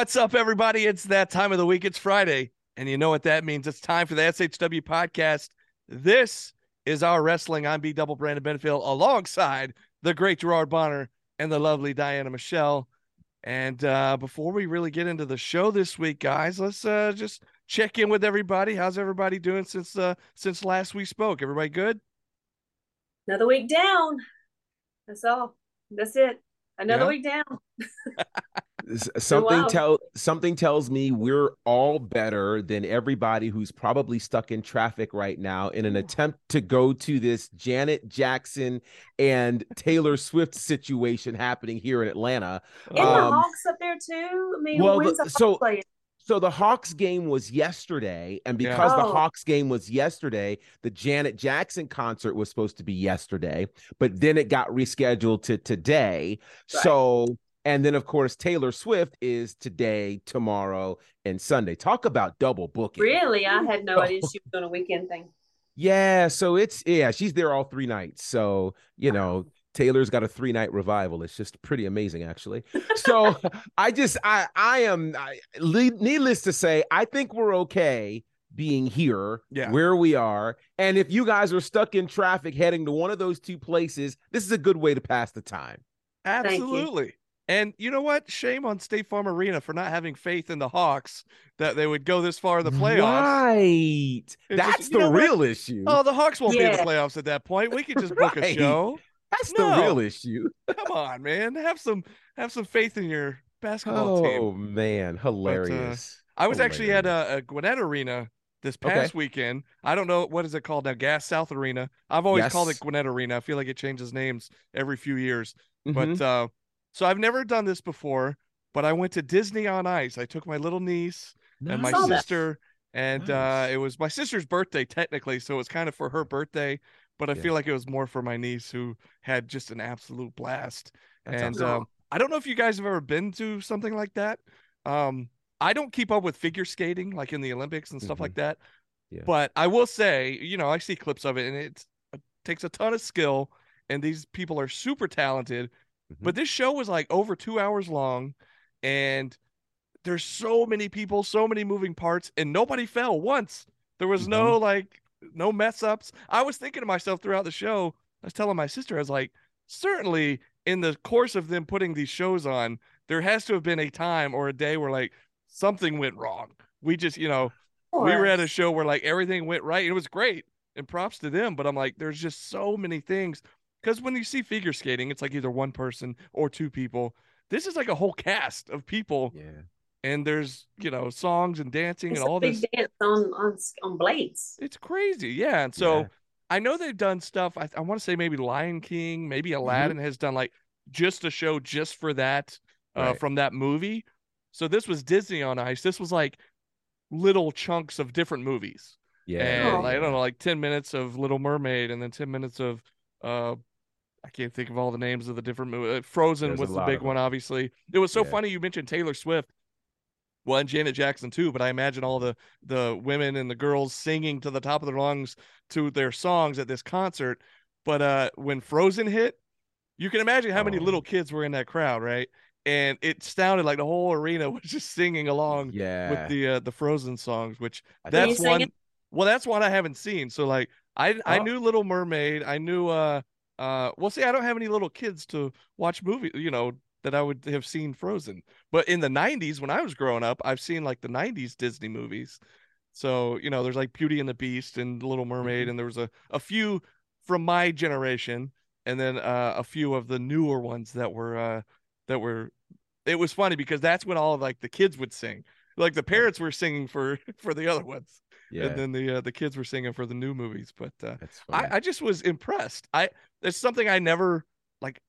What's up, everybody? It's that time of the week. It's Friday, and you know what that means. It's time for the SHW podcast. This is our wrestling. I'm B Double Brandon Benefield alongside the great Gerard Bonner and the lovely Diana Michelle. And uh, before we really get into the show this week, guys, let's uh, just check in with everybody. How's everybody doing since uh, since last we spoke? Everybody good? Another week down. That's all. That's it. Another Yeah. week down. Something tell something tells me we're all better than everybody who's probably stuck in traffic right now in an attempt to go to this Janet Jackson and Taylor Swift situation happening here in Atlanta. The Um, Hawks up there too? I mean, well, the- the so- playing? So the Hawks game was yesterday, and Yeah. because the Oh. Hawks game was yesterday, the Janet Jackson concert was supposed to be yesterday, but then it got rescheduled to today. Right. So, and then of course Taylor Swift is today, tomorrow, and Sunday. Talk about double booking. Really? I had no idea she was doing a weekend thing. Yeah, so it's yeah, she's there all three nights. So, you know, Taylor's got a three night revival. It's just pretty amazing, actually. So I just I I am I, needless to say, I think we're okay being here Yeah. where we are. And if you guys are stuck in traffic heading to one of those two places, this is a good way to pass the time. you. Absolutely. And you know what? Shame on State Farm Arena for not having faith in the Hawks that they would go this far in the playoffs. Right. just- That's you the know what? real issue. Oh, the Hawks won't be in the playoffs at that point. We could just book a show. That's the no. real issue. Come on, man. Have some have some faith in your basketball team. Oh man, hilarious. I was actually at a, a Gwinnett Arena this Okay. past weekend. I don't know what is it called now. Gas South Arena. I've always called it Gwinnett Arena. I feel like it changes names every few years. Mhm. But uh, so I've never done this before. But I went to Disney on Ice. I took my little niece and my Saw that. sister, and uh, it was my sister's birthday technically, so it was kind of for her birthday. But I Yeah. feel like it was more for my niece who had just an absolute blast. That's and awesome. um, I don't know if you guys have ever been to something like that. Um, I don't keep up with figure skating like in the Olympics and stuff Mhm. like that. Yeah. But I will say, you know, I see clips of it and it takes a ton of skill, and these people are super talented. Mm-hmm. But this show was like over two hours long, and there's so many people, so many moving parts, and nobody fell once. There was no like no mess ups. I was thinking to myself throughout the show, I was telling my sister, I was like, certainly in the course of them putting these shows on, there has to have been a time or a day where like something went wrong. We just, you know, we were at a show where like everything went right. It was great. And props to them. But I'm like, there's just so many things. Because when you see figure skating, it's like either one person or two people. This is like a whole cast of people, yeah. And there's you know songs and dancing It's and a all big this. dance on on on blades. It's crazy, yeah. And so Yeah. I know they've done stuff. I, I want to say maybe Lion King, maybe Mm-hmm. Aladdin has done like just a show just for that uh, Right. from that movie. So this was Disney on Ice. This was like little chunks of different movies. Yeah. and Oh. like, I don't know, like ten minutes of Little Mermaid, and then ten minutes of uh, I can't think of all the names of the different movies. Frozen There's was the big one, obviously. It was so Yeah. funny you mentioned Taylor Swift. Well, and Janet Jackson too, but I imagine all the the women and the girls singing to the top of their lungs to their songs at this concert. But uh, when Frozen hit, you can imagine how many Oh. little kids were in that crowd, right? And it sounded like the whole arena was just singing along Yeah. with the uh, the Frozen songs, which I that's one. it? Well, that's one I haven't seen. So like I I Oh. knew Little Mermaid. I knew uh uh well see I don't have any little kids to watch movie, you know, that I would have seen Frozen. But in the 90s when I was growing up, I've seen like the 90s Disney movies. So, you know, there's like Beauty and the Beast and Little Mermaid Mhm. and there was a a few from my generation and then uh a few of the newer ones that were uh that were it was funny because that's when all of like the kids would sing. Like the parents were singing for for the other ones yeah. and then the uh, the kids were singing for the new movies. But uh, I, I just was impressed. I it's something I never like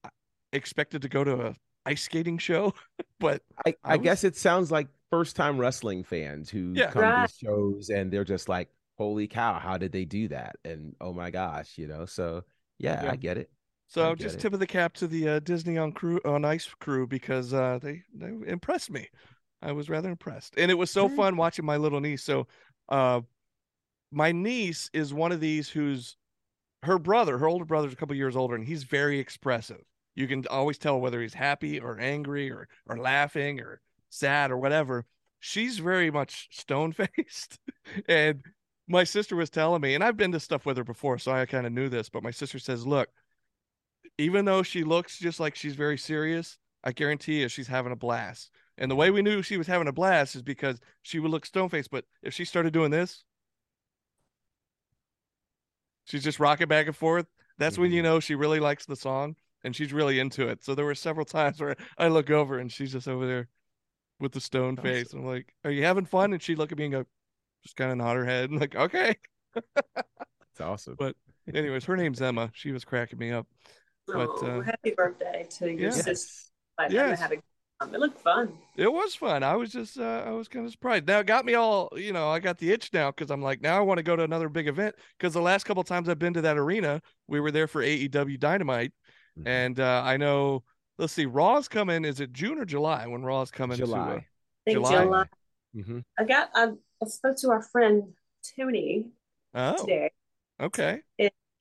expected to go to a ice skating show, but I, I I was- guess it sounds like first time wrestling fans who Yeah. come Right. to shows and they're just like, holy cow, how did they do that? And oh my gosh, you know, so yeah, Yeah. I get it. so I get just it. tip of the cap to the uh, Disney on crew on ice crew because uh, they they impressed me. I was rather impressed, and it was so fun watching my little niece. So, uh, my niece is one of these who's her brother, her older brother's a couple years older, and he's very expressive. You can always tell whether he's happy or angry or or laughing or sad or whatever. She's very much stone faced. and my sister was telling me, and I've been to stuff with her before, so I kind of knew this, but my sister says, look, even though she looks just like she's very serious, I guarantee you she's having a blast. And the way we knew she was having a blast is because she would look stone faced, but if she started doing this, she's just rocking back and forth. That's when you Mhm. know she really likes the song and she's really into it. So there were several times where I look over and she's just over there with the stone Awesome. face. I'm like, "Are you having fun?" And she'd look at me and go, just kind of nod her head. and like, okay. It's awesome. But anyways, her name's Emma. She was cracking me up. But, oh, uh, happy birthday to your yeah. sister. Like, Yes. yes. having it looked fun. It was fun. I was just, uh, I was kind of surprised. Now it got me all, you know, I got the itch now because I'm like, now I want to go to another big event because the last couple times I've been to that arena, we were there for AEW Dynamite, Mhm. and uh, I know. Let's see, Raw's coming. Is it June or July when Raw's coming? To, uh, July. I think July. July. Mhm. I got. I, I spoke to our friend Tony oh, today. okay,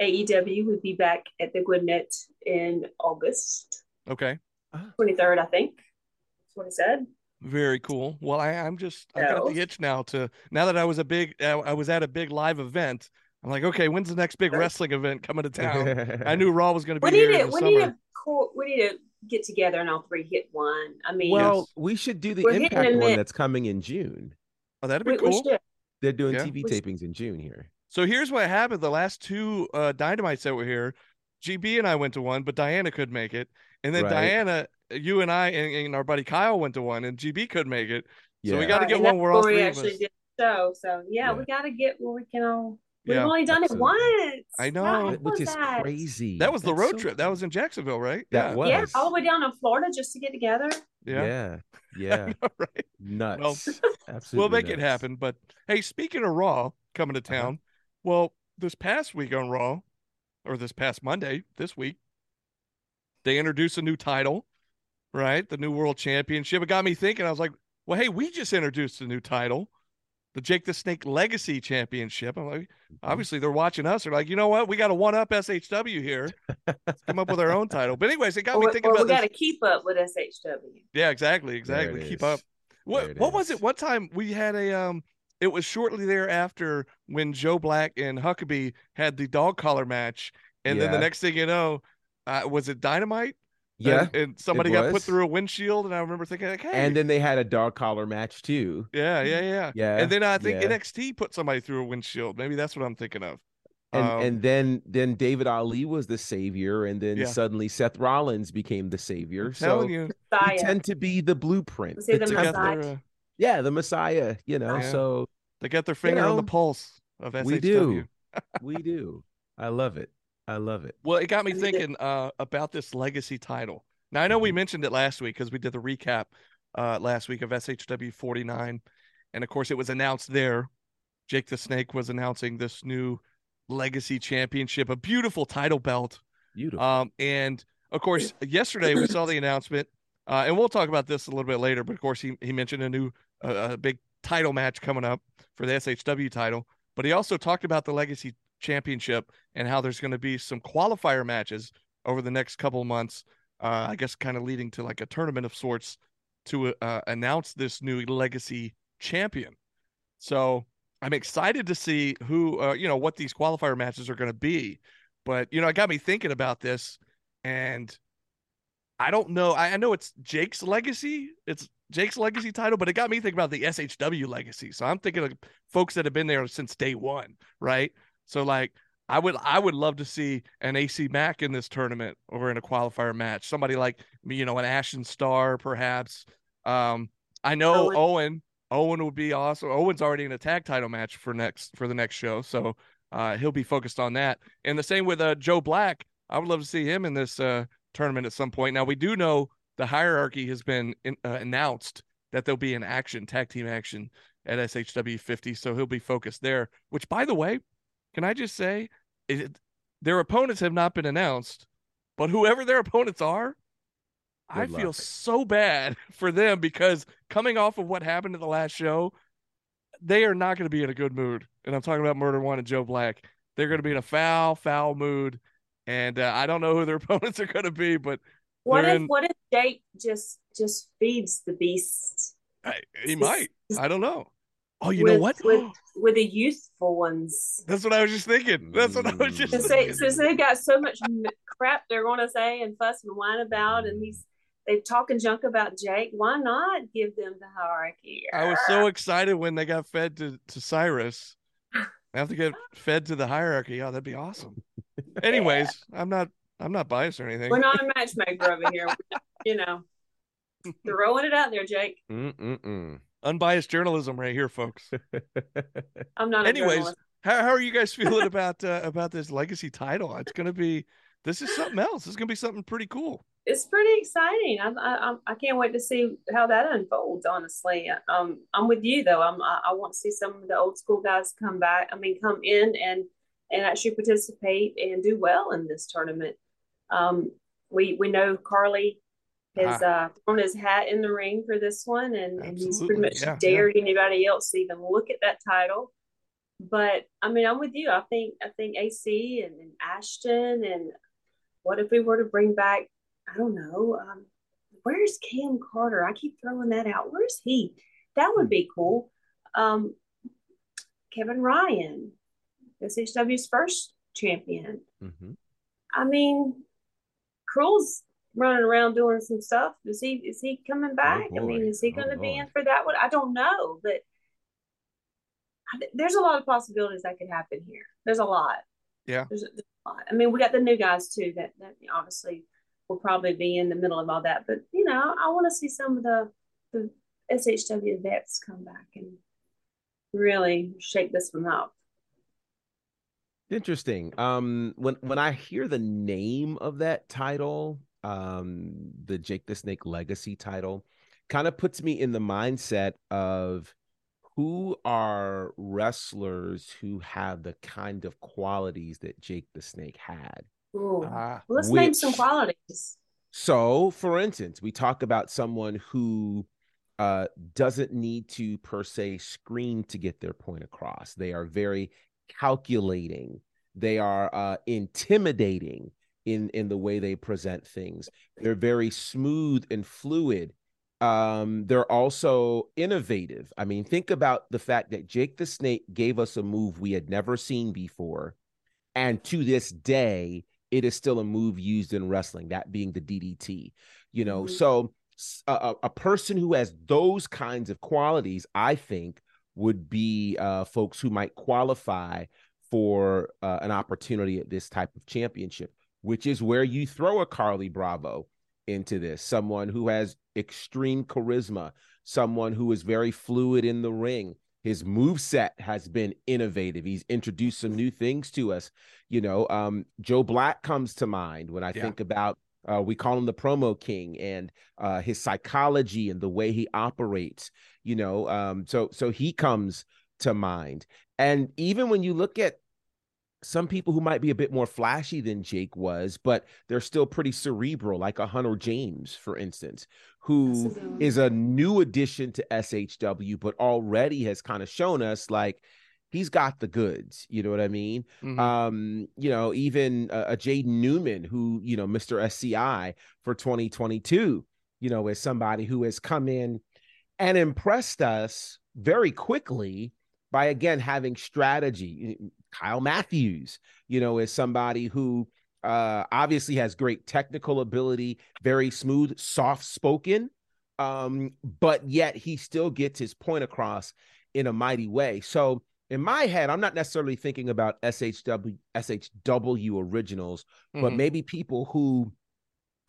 AEW would be back at the Gwinnett in August okay, twenty third, I think. That's what he said. very cool. Well, I, I'm just, I got the itch now to. Now that I was a big, uh, I was at a big live event. I'm like, okay, when's the next big wrestling event coming to town? I knew Raw was going to We be need here to. We summer. need to. co- We need to get together and all three hit one. I mean, Well, Yes. we should do the We're Impact one that's coming in June. Oh, that'd be we, cool. we. They're doing Yeah. TV We should- tapings in June here. So here's what happened. The last two uh, dynamites that were here, GB and I went to one, but Diana couldn't make it. And then Right. Diana, you and I and, and our buddy Kyle went to one, and GB couldn't make it. So we gotta get and one that's where all we three of actually us- did the show. So yeah, Yeah. we got to get where we can all. We've Yeah, only done absolutely. it once. I know. How Which is that? crazy. That was the road so trip. That was in Jacksonville, right? That yeah. was. Yeah, all the way down in Florida just to get together. Yeah. Yeah. Yeah. All right. Nuts. Absolutely. We'll make it happen. But hey, speaking of Raw coming to Uh-huh. town, well, this past week on Raw, or this past Monday, this week, they introduced a new title, right? The new World Championship. It got me thinking. I was like, well, hey, we just introduced a new title, the Jake the Snake Legacy Championship. I'm like, Mm-hmm. obviously they're watching us. They're like, you know what? We got to one up SHW here. Let's come up with our own title. But anyways, it got Or, me thinking about we got to keep up with SHW. Yeah, exactly, exactly. Keep is. up. What There it what was it? One time we had a um it was shortly thereafter when Joe Black and Huckabee had the dog collar match. And then the next thing you know, uh, was it dynamite? Yeah. And, and somebody got put through a windshield. And I remember thinking, like, hey, And then they had a dog collar match too. yeah, yeah, yeah. Yeah. And then I think yeah. NXT put somebody through a windshield. Maybe that's what I'm thinking of. and Um, and then then David Ali was the savior, and then Yeah. suddenly Seth Rollins became the savior. I'm So telling we you, tend to be the blueprint. Was he the they Messiah? their uh, yeah, the Messiah. You know, Yeah. so they got their finger on the pulse of SHW. we do, we do. I love it. I love it. Well, it got me I mean, it- thinking uh, about this legacy title. Now I know we Mhm. mentioned it last week because we did the recap uh, last week of SHW 49, and of course it was announced there. Jake the Snake was announcing this new legacy championship, a beautiful title belt. Beautiful. Um, and of course, yesterday we saw the announcement, uh, and we'll talk about this a little bit later. But of course, he he mentioned a new uh, a big title match coming up for the SHW title. But he also talked about the Legacy Championship and how there's going to be some qualifier matches over the next couple months. Uh, I guess kind of leading to like a tournament of sorts to uh, announce this new Legacy champion. So I'm excited to see who, uh, you know, what these qualifier matches are going to be. But you know, it got me thinking about this, and I don't know. I, I know it's Jake's legacy. It's Jake's legacy title, but it got me thinking about the SHW legacy. So I'm thinking of folks that have been there since day one, right? So like, I would I would love to see an AC Mack in this tournament or in a qualifier match. Somebody like you know an Ashen Star perhaps. Um, I know Owen. Owen. Owen would be awesome. Owen's already in a tag title match for next for the next show, so uh, he'll be focused on that. And the same with uh, Joe Black. I would love to see him in this uh, tournament at some point. Now we do know the hierarchy has been in, uh, announced that there'll be an action tag team action at SHW 50, so he'll be focused there. Which, by the way, can I just say, it, their opponents have not been announced, but whoever their opponents are, I Good feel so bad for them because coming off of what happened at the last show, they are not going to be in a good mood. And I'm talking about Murder One and Joe Black. They're going to be in a foul, foul mood, and uh, I don't know who their opponents are going to be, but What if in- what if Jake just just feeds the beast I, he might. I don't know. Oh, you with, know what? with with the youthful ones? That's what I was just thinking. That's what I was just Since Mm. they, thinking. since they got so much crap they're going to say and fuss and whine about, and he's they talking junk about Jake. Why not give them the hierarchy? I was so excited when they got fed to, to Cyrus. I have to get fed to the hierarchy. Oh, that'd be awesome. Anyways, I'm not I'm not biased or anything. We're not a matchmaker over here. You know, throwing it out there, Jake. Mm-mm-mm. Unbiased journalism right here, folks. I'm not. Anyways, how, how are you guys feeling about uh, about this legacy title? It's gonna be this is something else. It's gonna be something pretty cool. it's pretty exciting. I, I I can't wait to see how that unfolds. Honestly, um, I'm with you though. I'm I, I want to see some of the old school guys come back. I mean, come in and and actually participate and do well in this tournament. Um, we we know Carlie has uh, thrown his hat in the ring for this one, and, and he's pretty much Yeah, dared anybody else to even look at that title. But I mean, I'm with you. I think I think AC and, and Ashton and what if we were to bring back? I don't know. Um, where's Cam Carter? I keep throwing that out. Where's he? That would be cool. Um, Kevin Ryan, SHW's first champion. Mhm. I mean, Cruel's running around doing some stuff. Is he is he coming back? I mean, is he Oh, going to be in for that one? I don't know, but I there's a lot of possibilities that could happen here. There's a lot. Yeah. There's, there's a lot. I mean, we got the new guys too that that obviously will probably be in the middle of all that. But you know, I want to see some of the the SHW vets come back and really shake this one up. Interesting. Um, when when I hear the name of that title, um, the Jake the Snake Legacy title, kind of puts me in the mindset of who are wrestlers who have the kind of qualities that Jake the Snake had. Ooh. Ah, let's name some qualities. So, for instance, we talk about someone who uh, doesn't need to per se scream to get their point across. They are very calculating. They are uh, intimidating in in the way they present things. They're very smooth and fluid. Um, they're also innovative. I mean, think about the fact that Jake the Snake gave us a move we had never seen before, and to this day, it is still a move used in wrestling. That being the DDT. You know, Mhm. so a person who has those kinds of qualities, I think, would be uh, folks who might qualify for uh, an opportunity at this type of championship, which is where you throw a Carlie Bravo into this. Someone who has extreme charisma, someone who is very fluid in the ring. His move set has been innovative. He's introduced some new things to us. You know, um, Joe Black comes to mind when I Yeah. think about uh, we call him the promo king and uh, his psychology and the way he operates. You know, um, so so he comes to mind. And even when you look at some people who might be a bit more flashy than Jake was, but they're still pretty cerebral, like a Hunter James, for instance, who a is a new addition to SHW, but already has kind of shown us like he's got the goods. You know what I mean? mhm. um you know even uh, a Jaden Newman who you know Mr. SCI for 2022 you know is somebody who has come in and impressed us very quickly by again having strategy Kyle Matthews you know is somebody who uh obviously has great technical ability very smooth soft spoken um but yet he still gets his point across in a mighty way so in my head, I'm not necessarily thinking about SHW SHW originals, but Mhm. maybe people who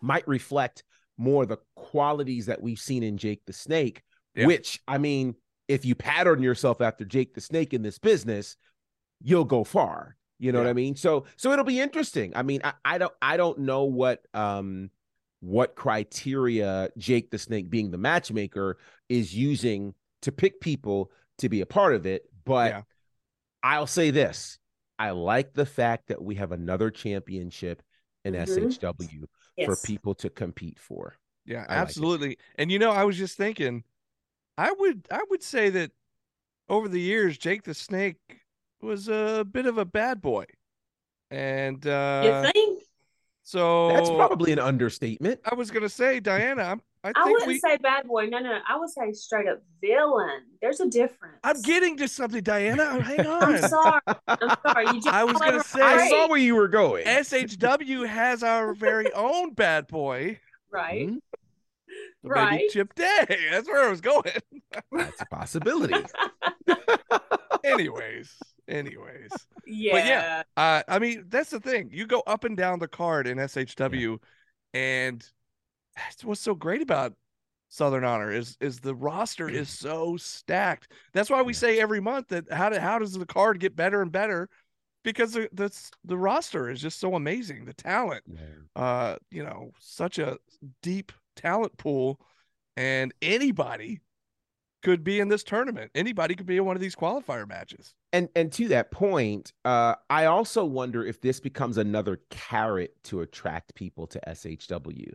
might reflect more the qualities that we've seen in Jake the Snake. Yeah. Which I mean, if you pattern yourself after Jake the Snake in this business, you'll go far. You know what I mean? So so it'll be interesting. I mean, I, I don't I don't know what um what criteria Jake the Snake being the matchmaker is using to pick people to be a part of it, but Yeah. I'll say this. I like the fact that we have another championship in Mhm. SHW for people to compete for. Yeah, I like absolutely. And you know, I was just thinking, I would I would say that over the years, Jake the Snake was a bit of a bad boy, and uh, you think? so That's probably an understatement. I was gonna say, Diana, I'm, I I wouldn't we. say bad boy. No, no, I would say straight up villain. There's a difference. I'm getting to something, Diana. Hang on. I'm sorry. I'm sorry. You just I was gonna clever- say- I saw where you were going. SHW has our very own bad boy, right. The Right. baby Chip Day. That's where I was going. That's a possibility. anyways, anyways. Yeah. but Uh, I mean, that's the thing. You go up and down the card in SHW, and that's what's so great about Southern Honor is is the roster is so stacked. That's why we Yeah. say every month that how do, how does the card get better and better? Because the that's the roster is just so amazing. The talent, uh, you know, such a deep talent pool, and anybody could be in this tournament. Anybody could be in one of these qualifier matches. And and to that point, uh, I also wonder if this becomes another carrot to attract people to SHW.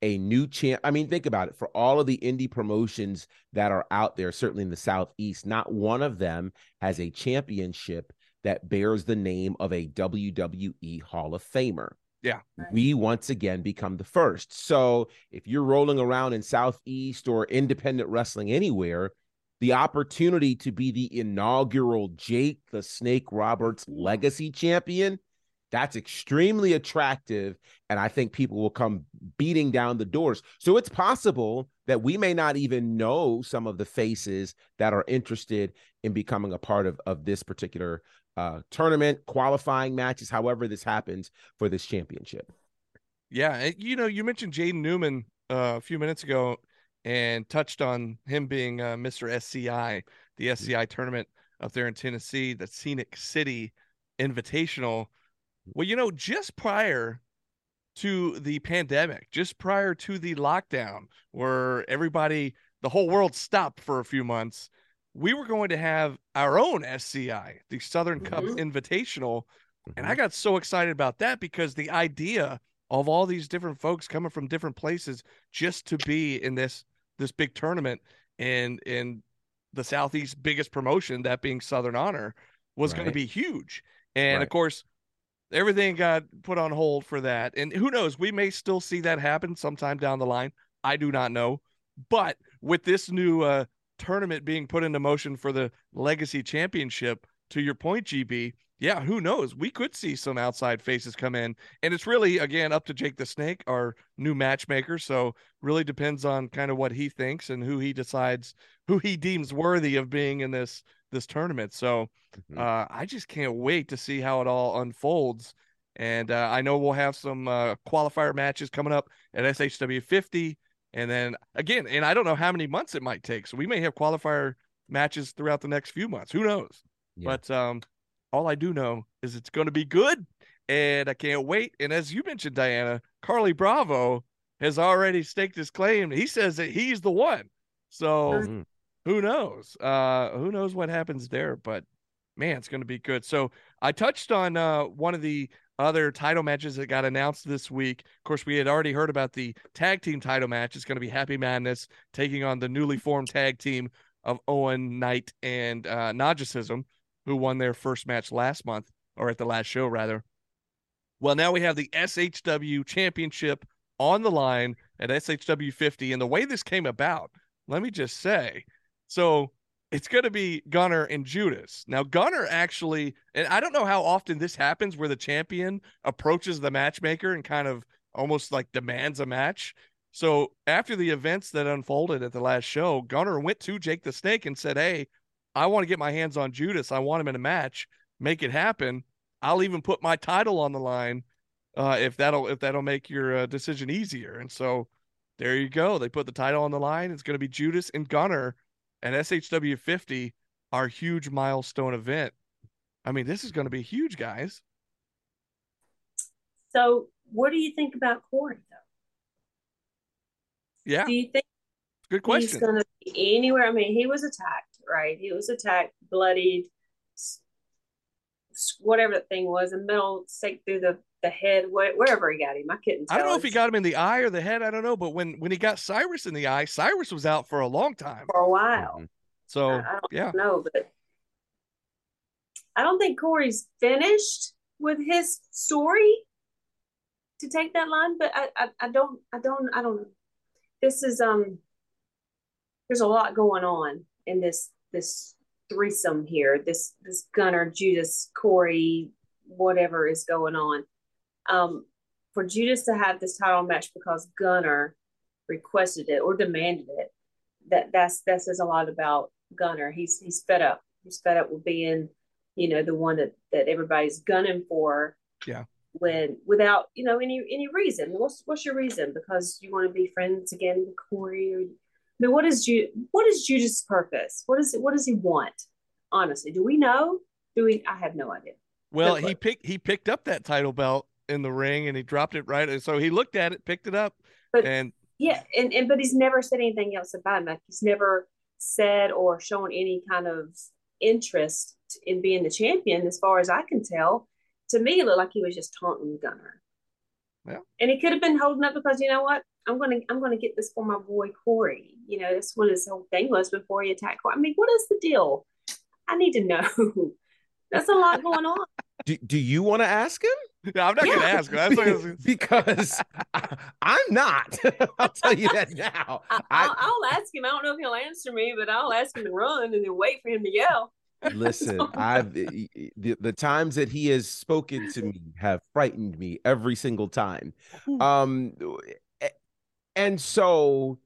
A new champ. I mean, think about it. For all of the indie promotions that are out there, certainly in the Southeast, not one of them has a championship that bears the name of a WWE Hall of Famer. Yeah. We once again become the first. So if you're rolling around in Southeast or independent wrestling anywhere, the opportunity to be the inaugural Jake the Snake Roberts legacy champion, that's extremely attractive. And I think people will come beating down the doors. So it's possible that we may not even know some of the faces that are interested in becoming a part of, of this particular uh, tournament, qualifying matches, however this happens for this championship. Yeah, you know, you mentioned Jaden Newman uh, a few minutes ago and touched on him being uh, Mr. SCI, the SCI tournament up there in Tennessee, the Scenic City Invitational. Well, you know, just prior to the pandemic, just prior to the lockdown, where everybody, the whole world stopped for a few months, we were going to have our own SCI, the Southern Cup Mhm. Invitational. And I got so excited about that because the idea of all these different folks coming from different places just to be in this this big tournament and in the southeast biggest promotion that being southern honor was going to be huge. And of course everything got put on hold for that. And who knows we may still see that happen sometime down the line. I do not know. But with this new uh tournament being put into motion for the legacy championship to your point gb yeah, who knows? We could see some outside faces come in. And it's really, again, up to Jake the Snake, our new matchmaker. So really depends on kind of what he thinks and who he decides, who he deems worthy of being in this this tournament. So Mhm. uh, I just can't wait to see how it all unfolds. And uh, I know we'll have some uh, qualifier matches coming up at SHW 50. And then again, and I don't know how many months it might take. So we may have qualifier matches throughout the next few months. Who knows? Yeah. But um, all I do know is it's going to be good, and I can't wait. And as you mentioned, Diana, Carlie Bravo has already staked his claim. He says that he's the one. So Mhm. who knows? Uh, who knows what happens there? But man, it's going to be good. So I touched on uh, one of the other title matches that got announced this week. Of course, we had already heard about the tag team title match. It's going to be Happy Madness taking on the newly formed tag team of Owen Knight and uh, who won their first match last month or at the last show, rather. Well, now we have the SHW championship on the line at SHW 50. And the way this came about, let me just say so it's going to be Gunner and Judas. Now, Gunner actually, and I don't know how often this happens where the champion approaches the matchmaker and kind of almost like demands a match. So after the events that unfolded at the last show, Gunner went to Jake the Snake and said, Hey, I want to get my hands on Judas. I want him in a match. Make it happen. I'll even put my title on the line uh, if that'll if that'll make your uh, decision easier. And so there you go. They put the title on the line. It's going to be Judas and Gunner and SHW 50, our huge milestone event. I mean, this is going to be huge, guys. So, what do you think about Corey, though? Yeah, Do you think good question? he's going to be anywhere? I mean, he was attacked, right? He was attacked, bloodied, whatever that thing was, a metal stake through the, the head, wherever he got him. I couldn't tell. I don't know if he got him in the eye or the head. I don't know. But when when he got Cyrus in the eye, Cyrus was out for a long time. for a while. Mhm. So I, I don't yeah, know, but I don't think Corey's finished with his story to take that line, but I, I, I don't, I don't, I don't know. This is um, there's a lot going on in this this threesome here. This this Gunner, Judas, Corey, whatever is going on. Um, for Judas to have this title match because Gunner requested it or demanded it, that that's that says a lot about Gunner. He's he's fed up. He's fed up with being, you know, the one that that everybody's gunning for. Yeah. When without you know any any reason. What's what's your reason? Because you want to be friends again with Corey? Or, I mean, what is Ju- What is Judas' purpose? What is it? What does he want? Honestly, do we know? Do we? I have no idea. Well, Good he picked he picked up that title belt in the ring and he dropped it right. And so he looked at it, picked it up, But- and Yeah, and, and but he's never said anything else about him. Like he's never said or shown any kind of interest in being the champion, as far as I can tell. To me, it looked like he was just taunting Gunner. Yeah. And he could have been holding up because you know what? I'm gonna I'm gonna get this for my boy Corey. You know, that's what his whole thing was before he attacked Corey. I mean, what is the deal? I need to know. That's a lot going on. Do, do you want to ask him? No, I'm not gonna ask. That's not because I, I'm not. I'll tell you that now. I, I- I'll, I'll ask him. I don't know if he'll answer me, but I'll ask him to run and then wait for him to yell. Listen, I've the, the times that he has spoken to me have frightened me every single time. Um and so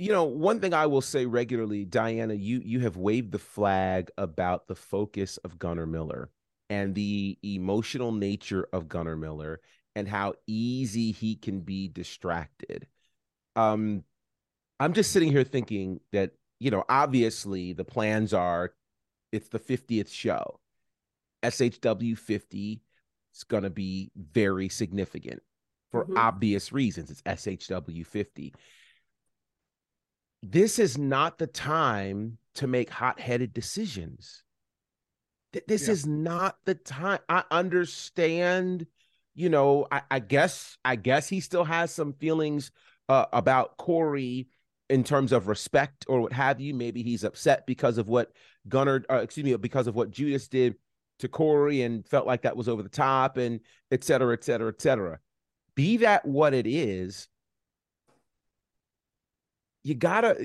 you know, one thing I will say regularly, Diana, you you have waved the flag about the focus of Gunnar Miller and the emotional nature of Gunnar Miller and how easy he can be distracted. Um I'm just sitting here thinking that, you know, obviously the plans are it's the 50th show. SHW 50 is going to be very significant for Mhm. obvious reasons. It's SHW 50. This is not the time to make hot headed decisions. Th- This Yeah. is not the time. I understand, you know, I, I guess, I guess he still has some feelings uh, about Corey in terms of respect or what have you. Maybe he's upset because of what Gunnar, uh, excuse me, because of what Judas did to Corey and felt like that was over the top and et cetera, et cetera, et cetera. Be that what it is, you gotta,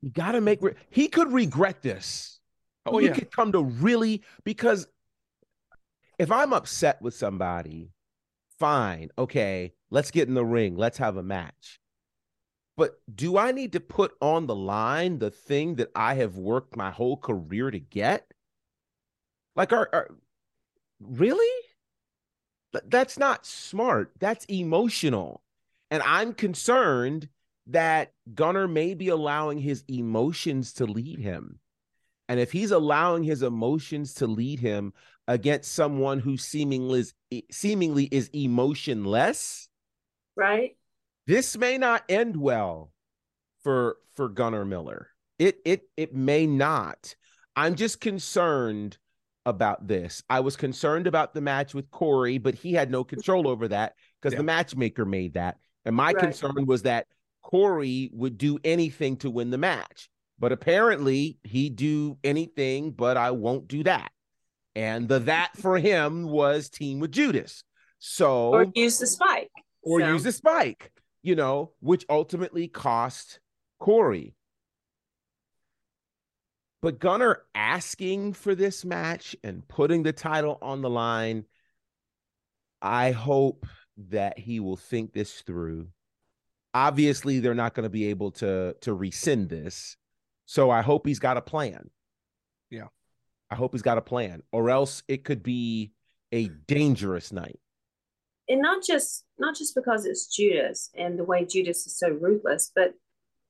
you gotta make, re- he could regret this. oh he yeah, could come to really, because if I'm upset with somebody, fine, okay, let's get in the ring, let's have a match. But do I need to put on the line the thing that I have worked my whole career to get? Like, are, are really? That's not smart. That's emotional. And I'm concerned that Gunner may be allowing his emotions to lead him. And if he's allowing his emotions to lead him against someone who seemingly is, seemingly is emotionless, Right? this may not end well for for Gunner Miller. It it it may not. I'm just concerned about this. I was concerned about the match with Corey, but he had no control over that because Yeah. the matchmaker made that. And my Right. concern was that Corey would do anything to win the match. But apparently he'd do anything, but I won't do that. And the that for him was team with Judas. So Or use the spike. or So- use a spike, you know, which ultimately cost Corey. But Gunner asking for this match and putting the title on the line, I hope that he will think this through. Obviously, they're not going to be able to to rescind this. So I hope he's got a plan. Yeah. I hope he's got a plan, or else it could be a dangerous night. and not just not just because it's Judas and the way Judas is so ruthless, but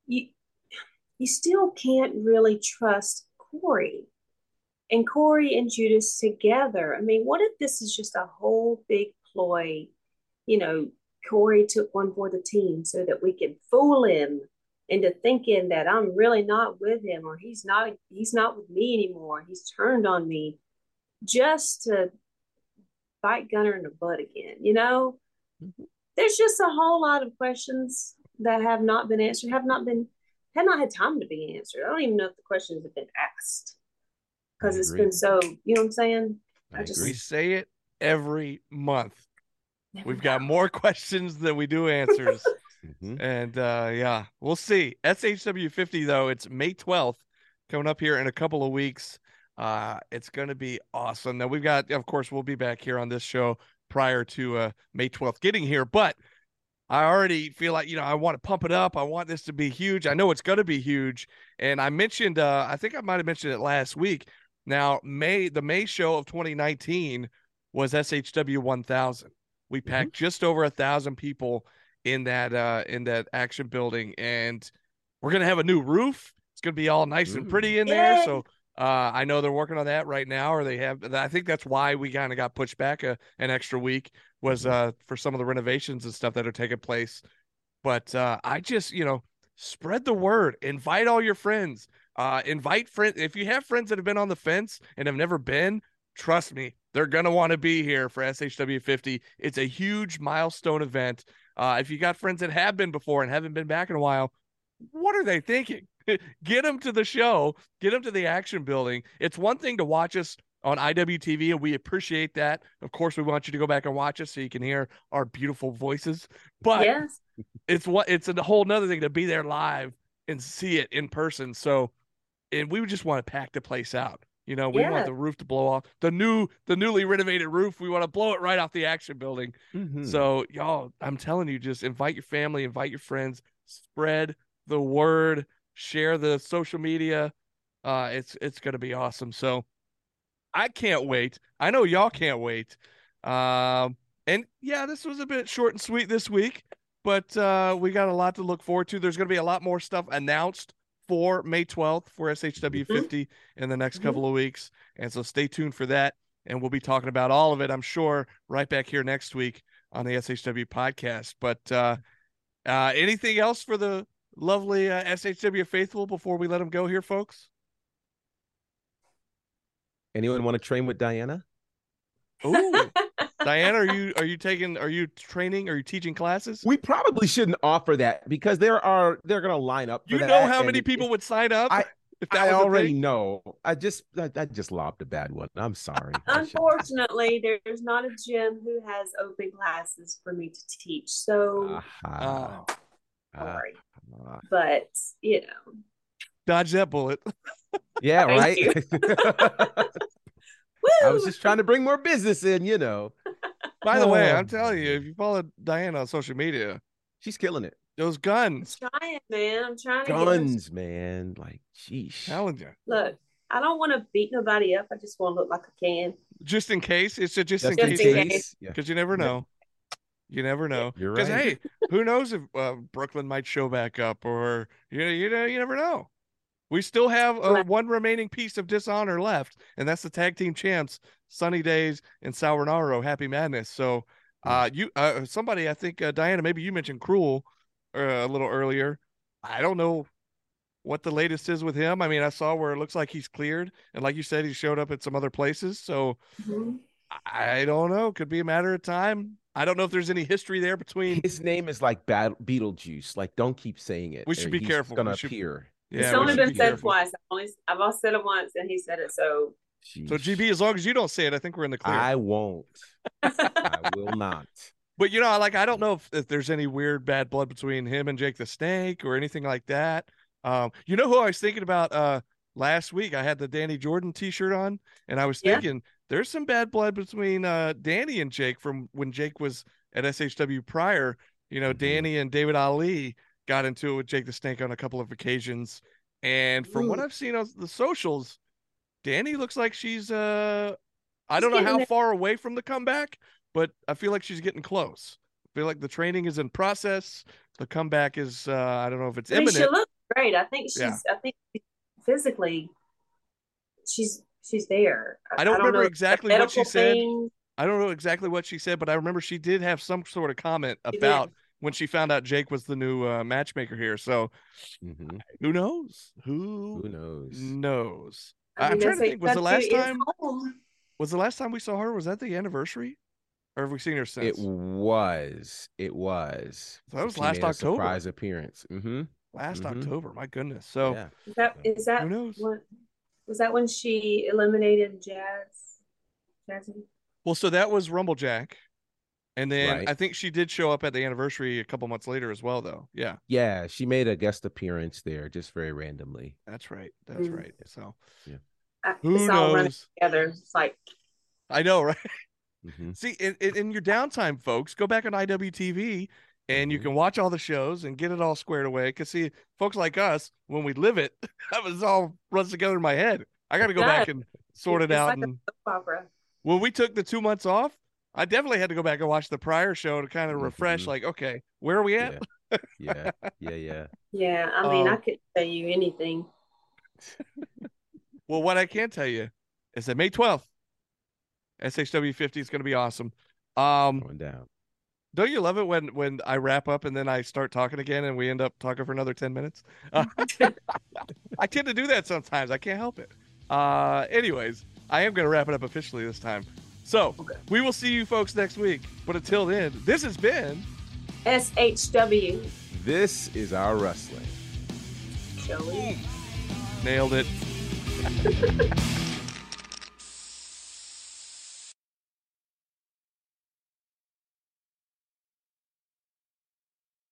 you you still can't really trust Corey and Corey and Judas together. I mean, what if this is just a whole big ploy? You know, Corey took one for the team so that we can fool him into thinking that I'm really not with him or he's not he's not with me anymore. He's turned on me just to bite Gunner in the butt again. You know, mm-hmm. there's just a whole lot of questions that have not been answered, have not been, have not had time to be answered. I don't even know if the questions have been asked. because it's been so. You know what I'm saying? I I just- We agree. say it every month. Never We've got more questions than we do answers. Mhm. and uh yeah, we'll see. SHW 50 though, it's May 12th coming up here in a couple of weeks. Uh it's going to be awesome. Now we've got of course we'll be back here on this show prior to uh May 12th getting here, but I already feel like, you know, I want to pump it up. I want this to be huge. I know it's going to be huge. And I mentioned uh I think I might have mentioned it last week. Now, May the May show of 2019 was SHW 1000. We packed just over a thousand people in that uh in that action building, and we're gonna have a new roof. It's gonna be all nice and pretty in there. Yay. So uh, I know they're working on that right now, or they have. I think that's why we kind of got pushed back a, an extra week was Mhm. uh for some of the renovations and stuff that are taking place. But uh, I just you know spread the word, invite all your friends, uh, invite friends. If you have friends that have been on the fence and have never been, trust me, they're gonna want to be here for SHW 50. It's a huge milestone event. Uh, if you got friends that have been before and haven't been back in a while, what are they thinking? get them to the show, get them to the action building. It's one thing to watch us on IWTV, and we appreciate that. Of course, we want you to go back and watch us so you can hear our beautiful voices. But yes. it's what it's a whole nother thing to be there live and see it in person. So, and we would just want to pack the place out. You know, we Yeah. want the roof to blow off the new, the newly renovated roof. We want to blow it right off the action building. Mhm. So, y'all, I'm telling you, just invite your family, invite your friends, spread the word, share the social media. Uh, it's it's gonna be awesome. So, I can't wait. I know y'all can't wait. Um, and yeah, this was a bit short and sweet this week, but uh, we got a lot to look forward to. There's gonna be a lot more stuff announced for May 12th for SHW 50 in the next Mhm. couple of weeks, and so stay tuned for that. And we'll be talking about all of it, I'm sure, right back here next week on the SHW podcast. But uh, uh, anything else for the lovely uh, SHW faithful before we let them go here, folks? Anyone want to train with Diana? Ooh, Diana, are you are you taking are you training? Are you teaching classes? We probably shouldn't offer that because there are they're gonna line up. For You that, know how and many it- people would sign up I- if that I was already thing? know. I just I, I just lobbed a bad one. I'm sorry. Unfortunately, there's not a gym who has open classes for me to teach. So Aha. Oh, Ah, sorry. ah. But you know, dodge that bullet. yeah, Thank right. you. I was just trying to bring more business in, you know. By the way, Oh. I'm telling you, if you follow Diana on social media, She's killing it. those I'm guns, trying, man. I'm trying to get Guns, man. Like, sheesh. telling you, Look, I don't want to beat nobody up. I just want to look like I can. just in case. It's a just, in Just case in thing, case. Yeah. because you never know. You never know. You're Because right. hey, who knows if uh, Brooklyn might show back up, or you know, you know, you never know. We still have uh, one remaining piece of dishonor left, and that's the tag team champs, Sunny Days and Sauronaro, Happy Madness. So, uh, you, uh, somebody, I think uh, Diana, maybe you mentioned Cruel uh, a little earlier. I don't know what the latest is with him. I mean, I saw where it looks like he's cleared, and like you said, he showed up at some other places. So Mhm. I don't know. Could be a matter of time. I don't know if there's any history there between. His name is like Bat- Beetlejuice. Like, don't keep saying it. We should or be he's careful. Gonna We should- appear. Yeah, it's only been be said careful. twice. I've only I've all said it once, and he said it. So So GB, as long as you don't say it, I think we're in the clear. I won't. I will not. But you know, like I don't know if, if there's any weird bad blood between him and Jake the Snake or anything like that. Um, you know who I was thinking about uh last week? I had the Danny Jordan t-shirt on, and I was Yeah. thinking there's some bad blood between uh Danny and Jake from when Jake was at SHW prior. You know, Mhm. Danny and David Ali got into it with Jake the Snake on a couple of occasions. And from what I've seen on the socials, Danny looks like she's uh I don't know how far away from the comeback, but I feel like she's getting close. I feel like the training is in process. The comeback is uh I don't know if it's I mean, she looks great. I think she's. Yeah. I think physically, she's she's there. I don't remember know if it's a exactly what she medical said. I don't know exactly what she said, but I remember she did have some sort of comment She did. About when she found out Jake was the new uh, matchmaker here. So Mhm. who knows? Who, Who knows? knows? I I'm trying to think. Was the last time? home. Was the last time we saw her? Was that the anniversary? Or have we seen her since? It was. It was. So that was She last made a October. Surprise appearance. Mm-hmm. last Mhm. October. My goodness. So yeah. Is that is that who knows? what? Was that when she eliminated Jazz? Jazzy? Well, so that was Rumble Jack. And then Right. I think she did show up at the anniversary a couple months later as well, though. Yeah, Yeah, she made a guest appearance there just very randomly. that's right. That's Mm. right. So I- who It's all running knows? together. It's like I know, right? Mhm. See, in, in, in your downtime, folks, go back on IWTV and you Mhm. can watch all the shows and get it all squared away. Because, see, folks like us, when we live it, that was all runs together in my head. I got to go back and sort it it's out. like a and soap opera. when we took the two months off, I definitely had to go back and watch the prior show to kind of refresh, Mhm. like, okay, where are we at? Yeah, yeah, yeah. Yeah, I mean, I Um, couldn't tell you anything. Well, what I can tell you is that May 12th, SHW 50 is going to be awesome. Um, Going down. don't you love it when when I wrap up and then I start talking again and we end up talking for another 10 minutes? Uh, I tend to do that sometimes. I can't help it. Uh, anyways, I am going to wrap it up officially this time. So Okay. we will see you folks next week. But until then, this has been SHW, This is our wrestling. shall we? Nailed it.